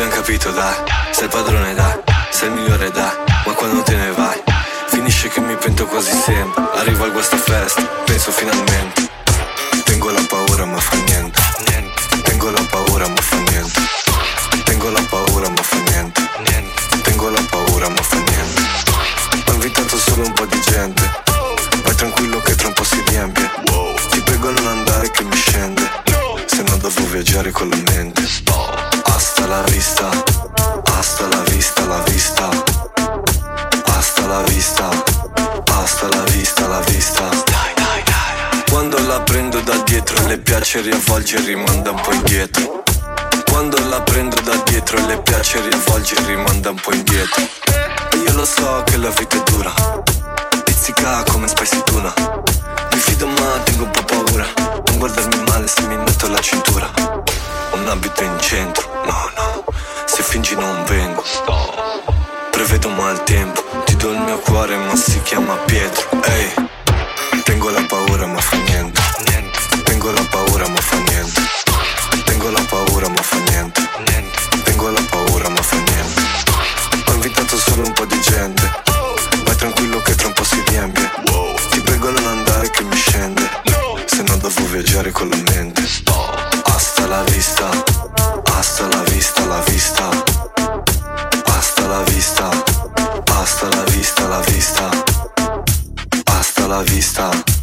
Abbiamo capito dai Sei padrone dai Sei il migliore dai Ma quando te ne vai Finisce che mi pento quasi sempre Arrivo al guasta fest Penso finalmente tengo la paura ma fa niente. Tengo la paura ma fa niente. Tengo la paura ma fa niente. Tengo la paura ma fa niente. Ho invitato solo un po' di gente. Vai tranquillo che tra un po' si riempie. Ti prego non andare che mi scende. Se no devo viaggiare con la mente. La vista. Hasta la vista, la vista. Hasta la vista. Hasta la vista, la vista. Quando la prendo da dietro le piace riavvolgere e rimanda un po' indietro Quando la prendo da dietro le piace riavvolgere e rimanda un po' indietro E io lo so che la vita è dura Pizzica come spicy tuna Mi fido ma tengo un po' paura Non guardarmi male se mi metto la cintura Un abito in centro, no no Se fingi non vengo Prevedo maltempo Ti do il mio cuore ma si chiama Pietro Ehi tengo la paura ma fa niente. Tengo la paura ma fa niente. Tengo la paura ma fa niente. Tengo la paura ma fa niente. Ho invitato solo un po' di gente. Vai tranquillo che tra un po' si riempie. Ti prego non andare che mi scende. Se no devo viaggiare con la mente. Hasta la vista. Hasta la vista, la vista. Hasta la vista. Hasta la vista, la vista. Hasta la vista.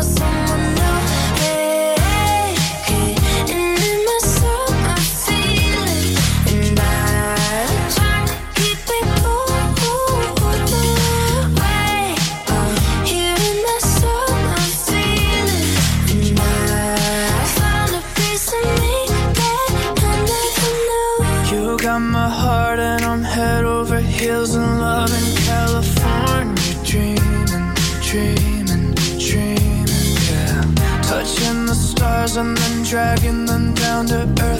Poi mi pacca, pacca, pacca Come quella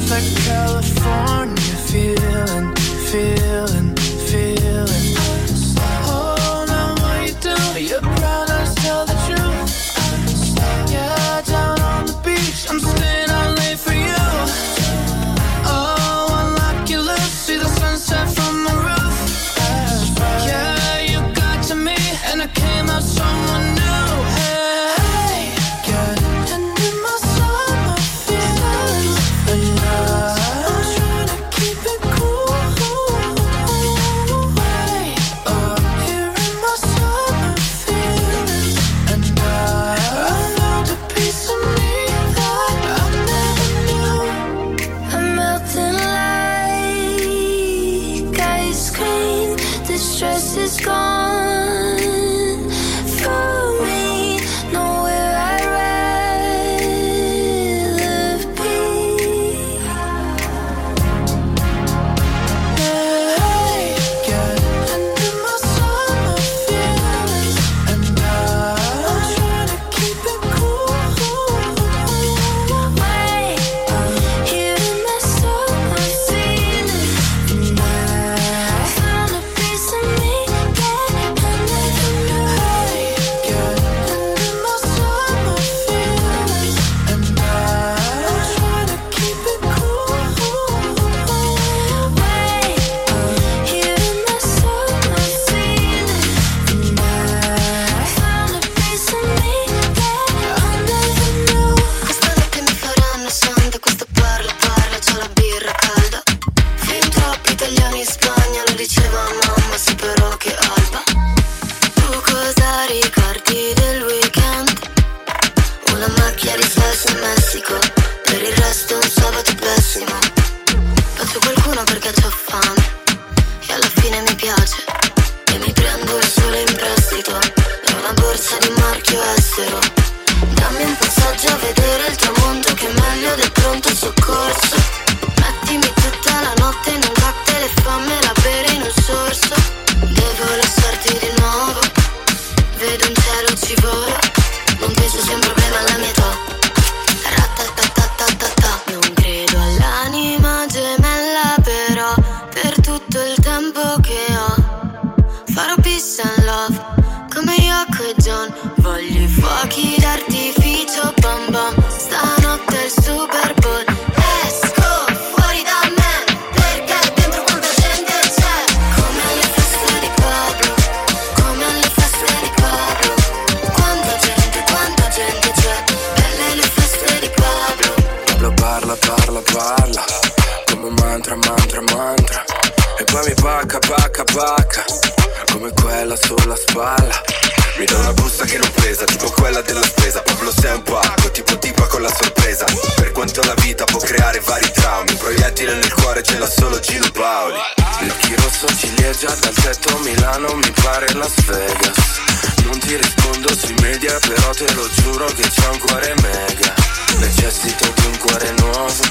ti rispondo sui media però te lo giuro che c'ho un cuore mega. Necessito di un cuore nuovo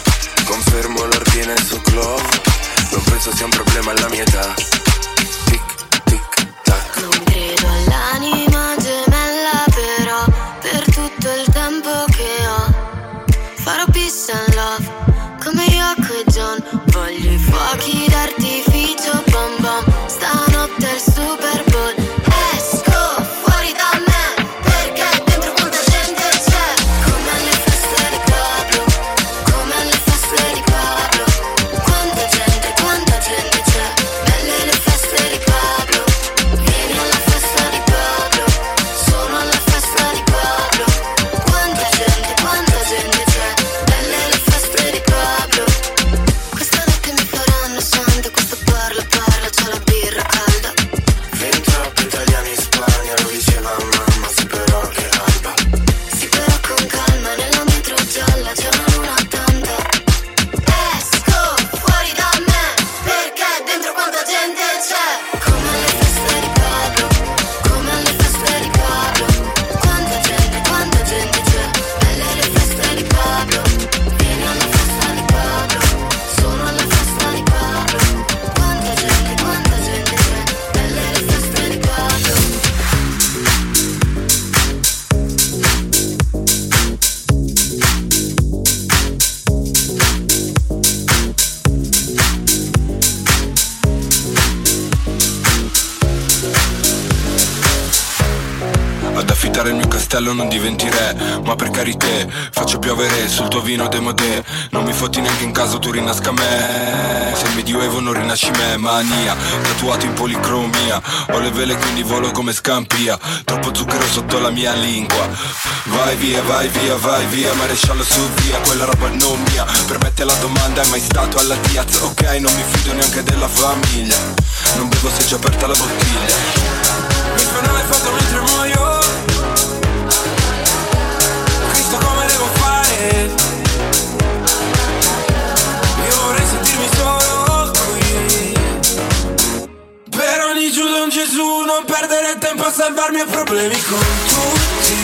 Confermo l'ordine su Glovo. Non penso sia un problema alla mia età. Tic, tic, tac. Non credo all'anima castello non diventi re Ma per carità faccio piovere sul tuo vino demodè Non mi fotti neanche in caso tu rinasca me. Se il medioevo non rinasci me Mania, tatuato in policromia. Ho le vele quindi volo come scampia. Troppo zucchero sotto la mia lingua. Vai via, vai via, vai via Maresciallo su via, quella roba non mia. Permette la domanda, è mai stato alla Diaz? Ok, non mi fido neanche della famiglia. Non bevo se già aperta la bottiglia. Mi fanno le foto mentre muoio Io vorrei sentirmi solo qui. Per ogni giudo un Gesù Non perdere tempo a salvarmi ho problemi con tutti.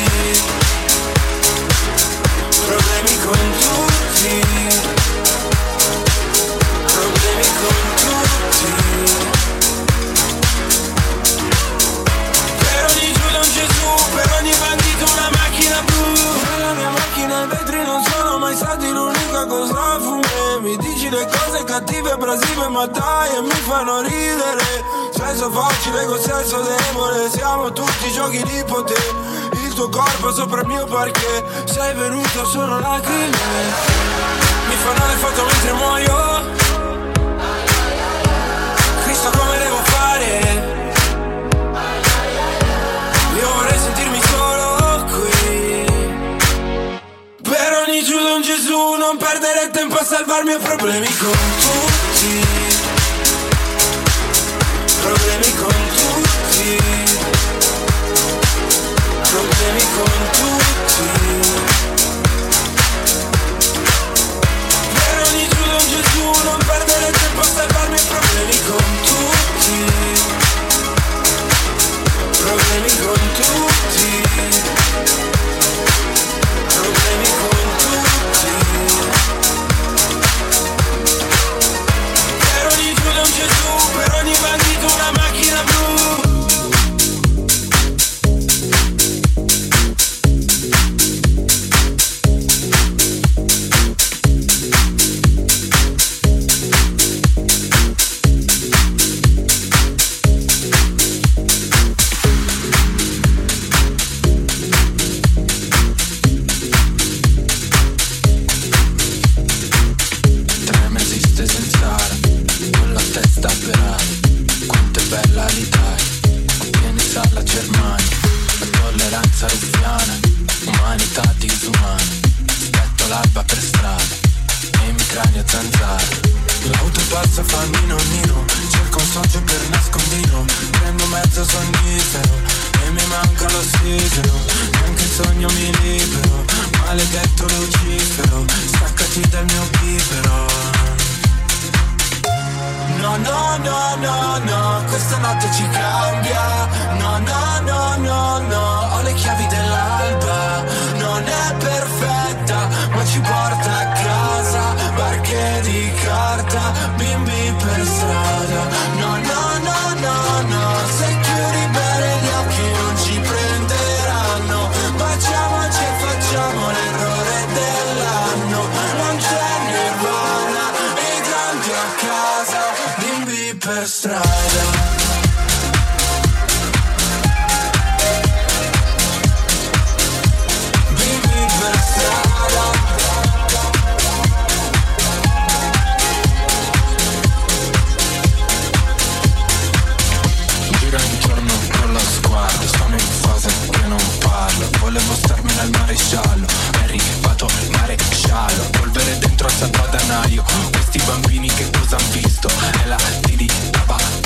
Problemi con tutti. Problemi con tutti. Per ogni giuda un Gesù, per ogni bandito una macchina blu Nella mia macchina i vetri non sono mai stati l'unica cosa fume Mi dici le cose cattive, abrasive, ma dai e mi fanno ridere. Senso facile con senso debole, siamo tutti giochi di potere. Il tuo corpo sopra il mio parquet, sei venuto sono lacrime Mi fanno le foto mentre muoio. Cristo come devo fare? Per ogni giudo un Gesù Non perdere tempo a salvarmi ho problemi con tutti. Problemi con tutti. Problemi con tutti. Per ogni giudo un Gesù Non perdere tempo a salvarmi ho problemi con tutti. Problemi con tutti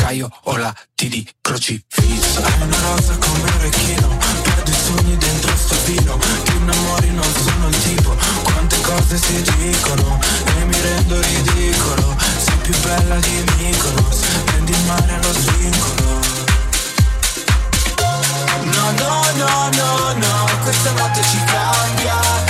cucchiaio o la T di crocifisso. È una rosa come un orecchino Perdo i sogni dentro sto vino. Ti innamori non sono il tipo Quante cose si dicono E mi rendo ridicolo. Sei più bella di Mykonos Prendi il mare allo svincolo. No, no, no, no, no Questa notte ci cambia.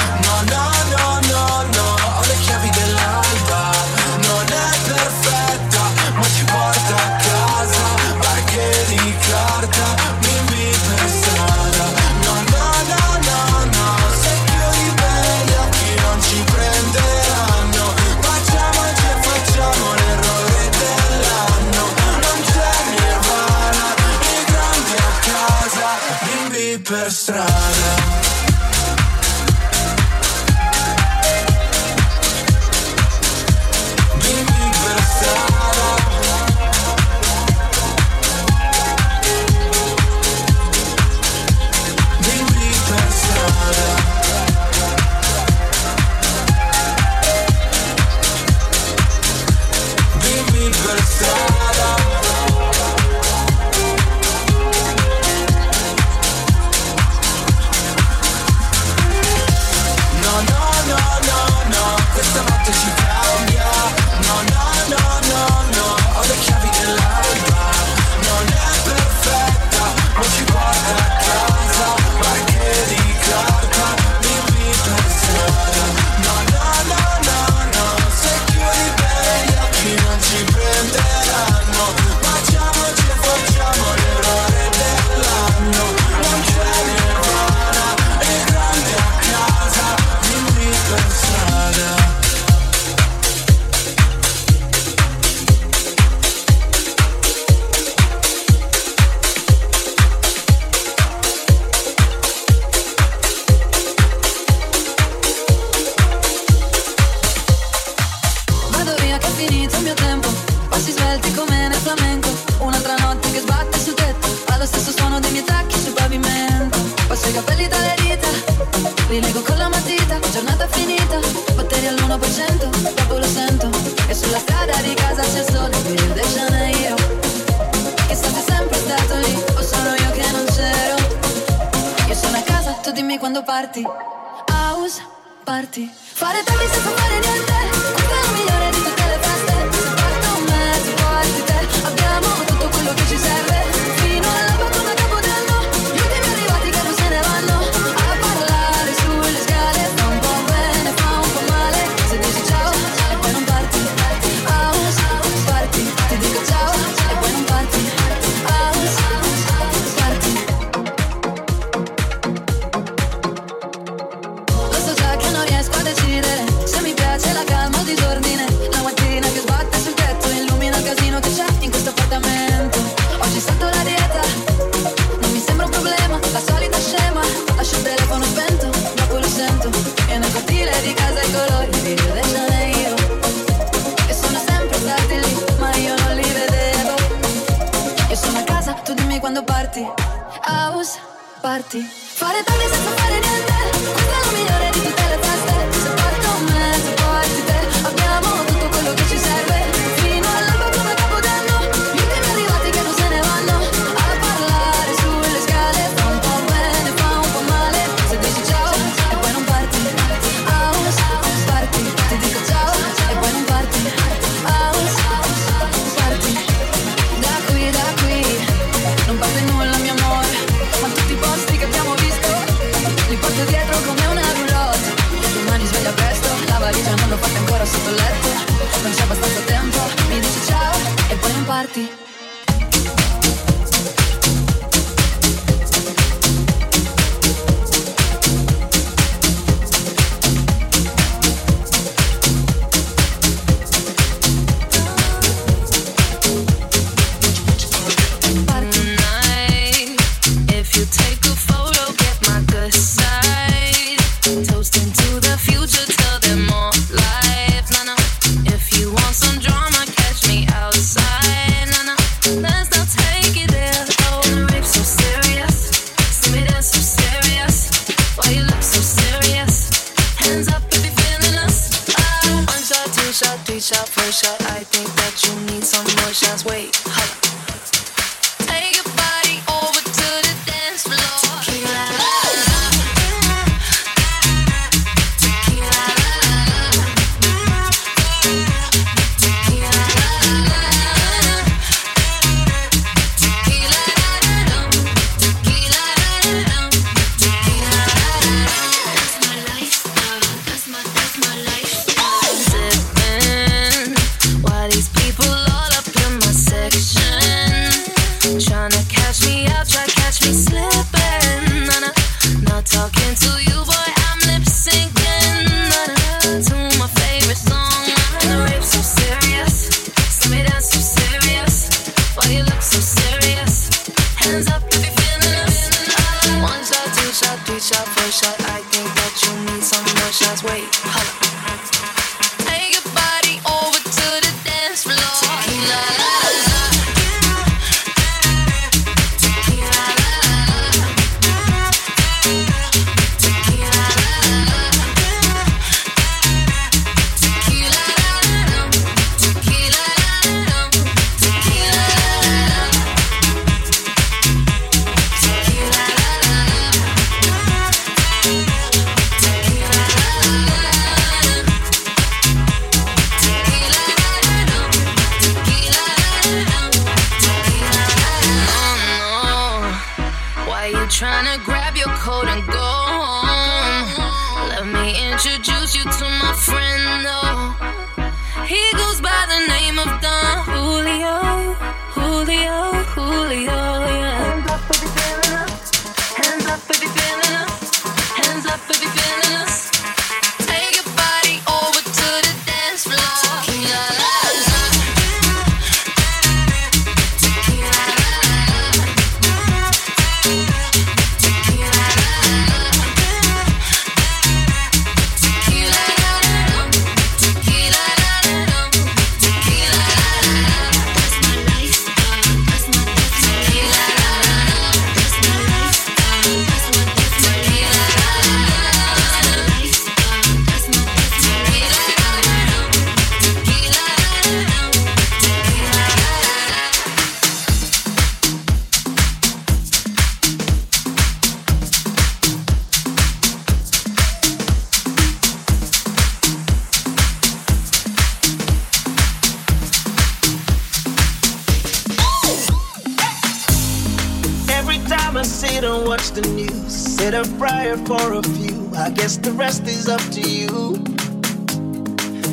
Up to you.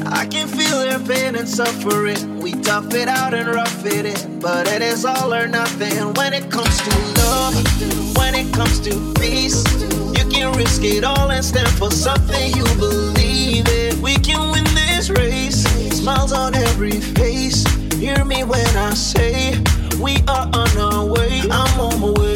I can feel their pain and suffering. We tough it out and rough it in, but it is all or nothing when it comes to love. When it comes to peace, you can risk it all and stand for something you believe in. We can win this race. Smiles on every face. Hear me when I say we are on our way. I'm on my way.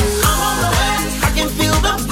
can feel the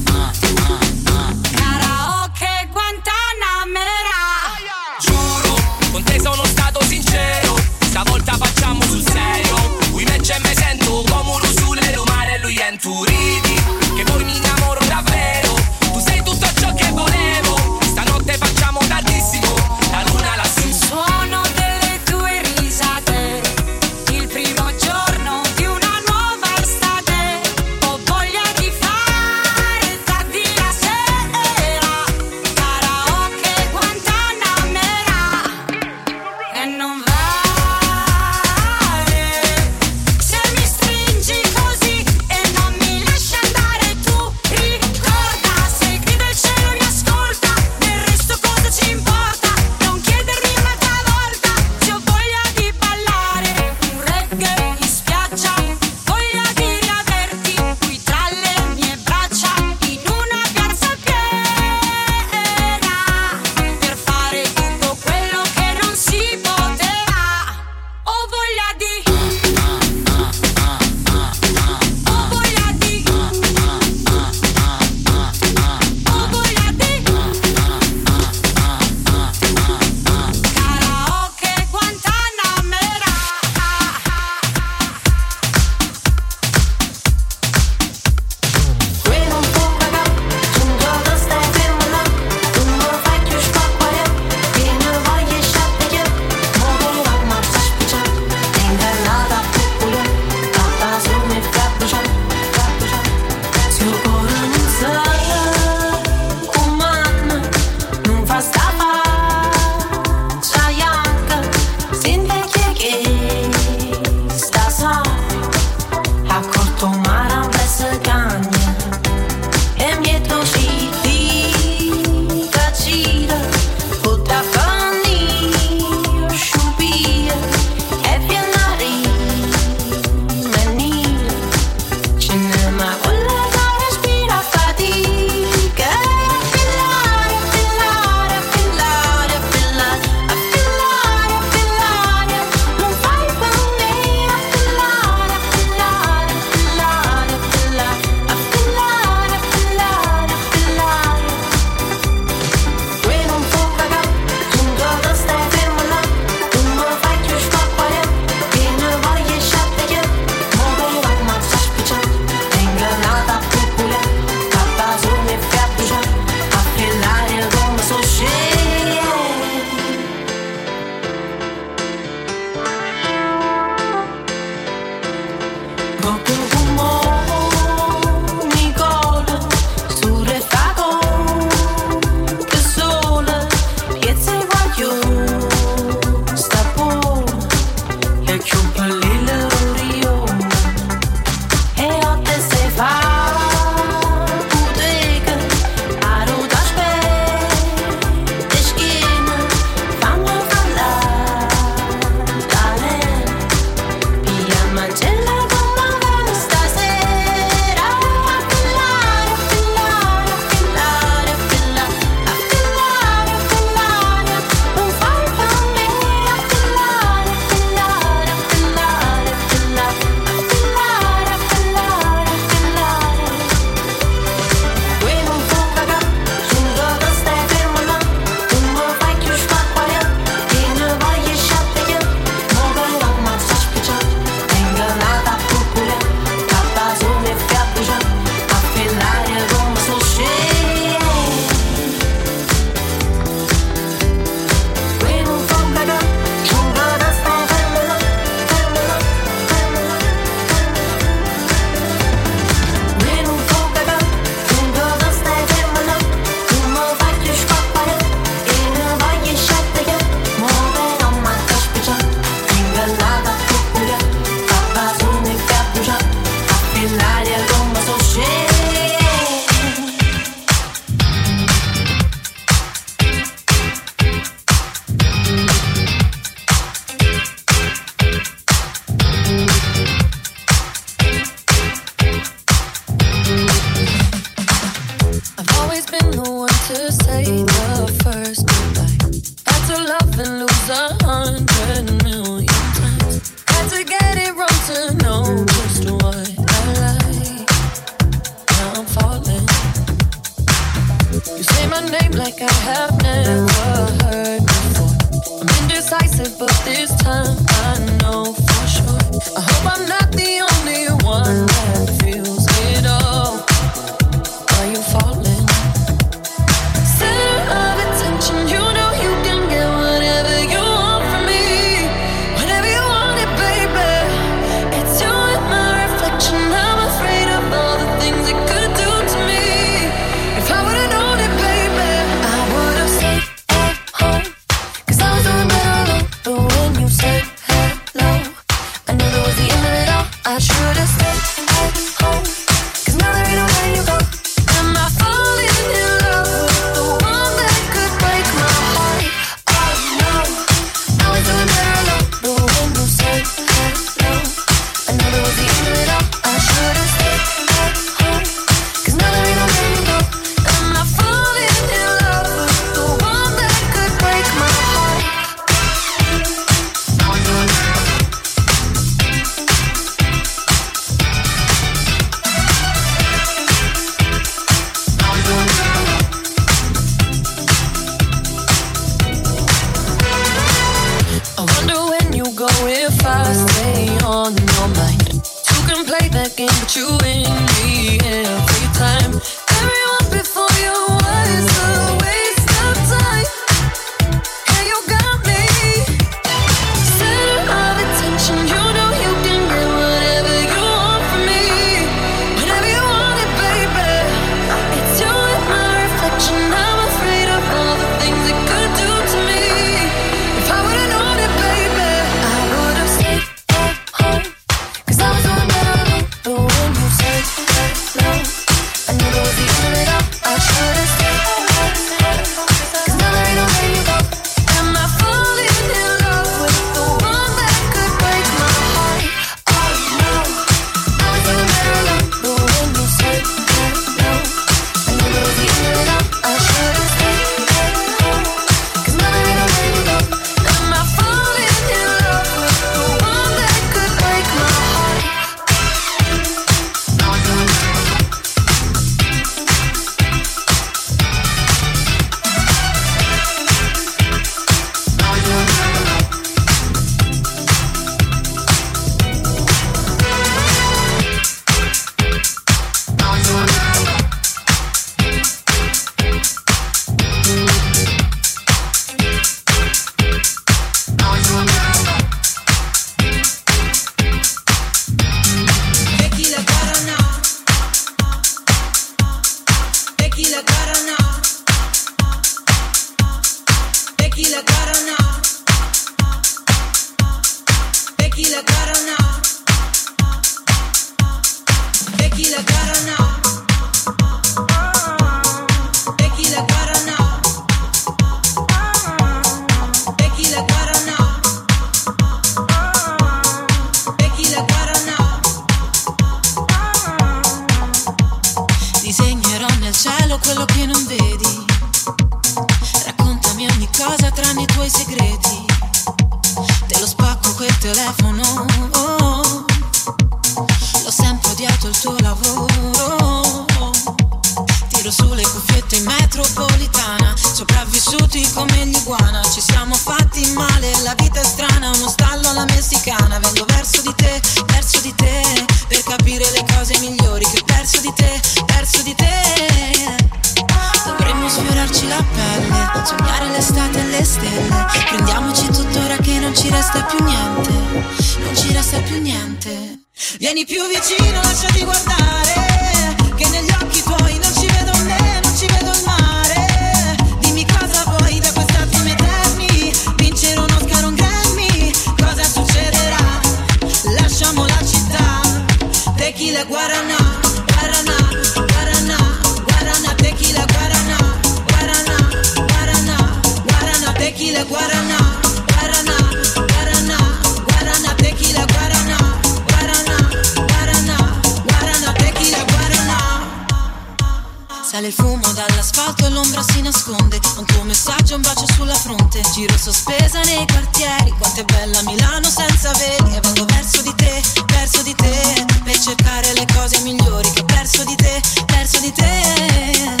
fronte, giro sospesa nei quartieri, quanto è bella Milano senza veli, e vado verso di te, verso di te, per cercare le cose migliori che ho perso di te, perso di te.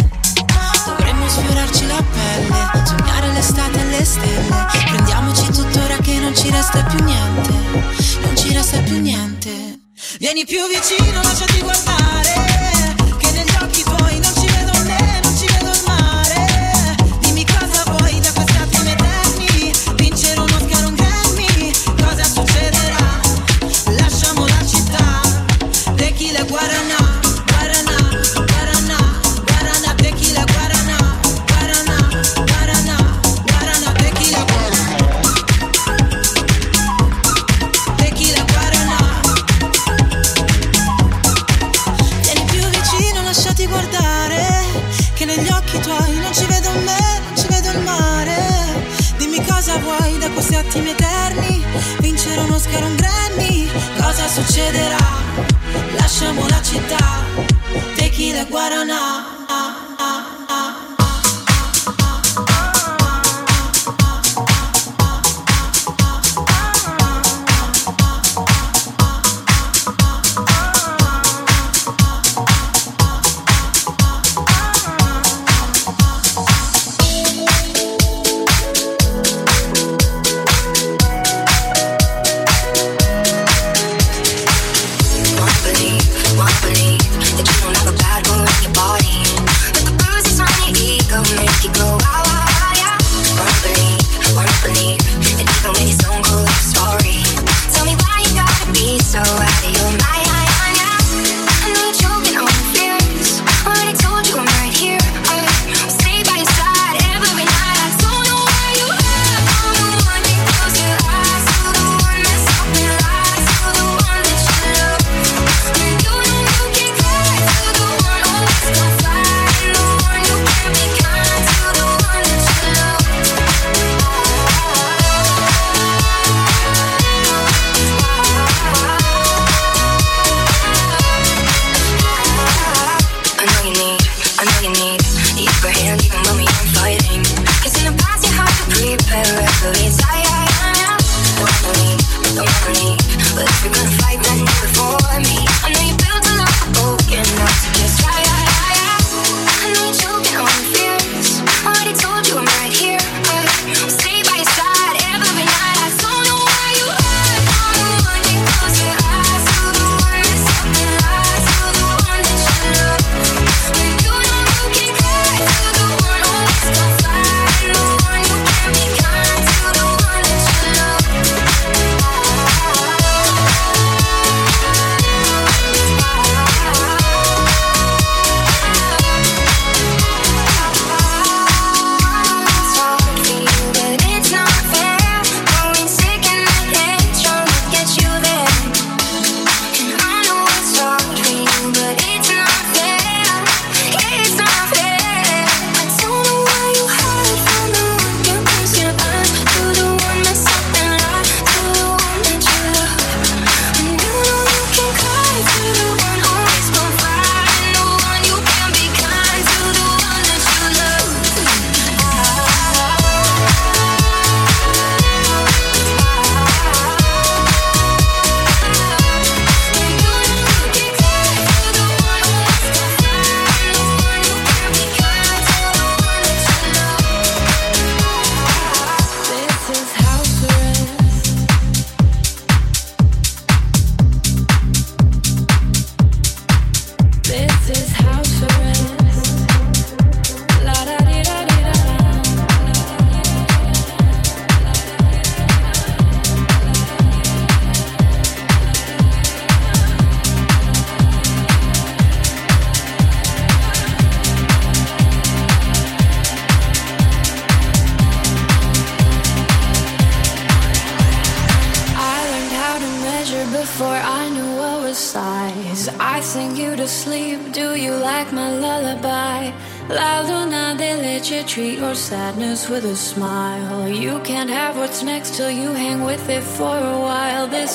Dovremmo sfiorarci la pelle, sognare l'estate e le stelle, prendiamoci tuttora che non ci resta più niente, non ci resta più niente. Vieni più vicino, lasciati guardare. succederà. Lasciamo la città, tequila e guaranà.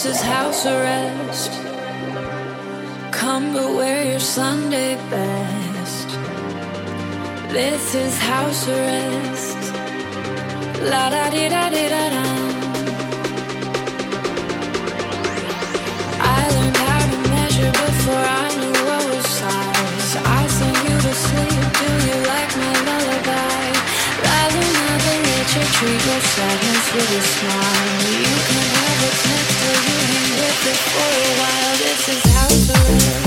is house arrest. Come but wear your Sunday best. This is house arrest. La da di da di da da. I learned how to measure before I knew what was size. I sing you to sleep. Do you like my lullaby? Rather than nature treat your sadness with a smile. You can what's next? Will you hang with it for a while? This is how to live.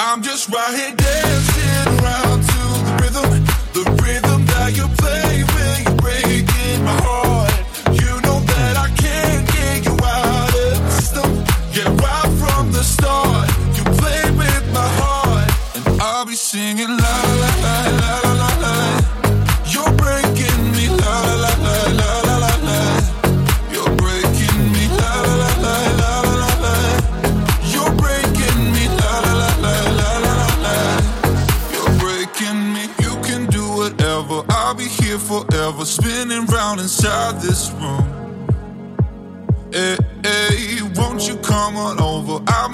I'm just right here dancing around to the rhythm, the rhythm that you play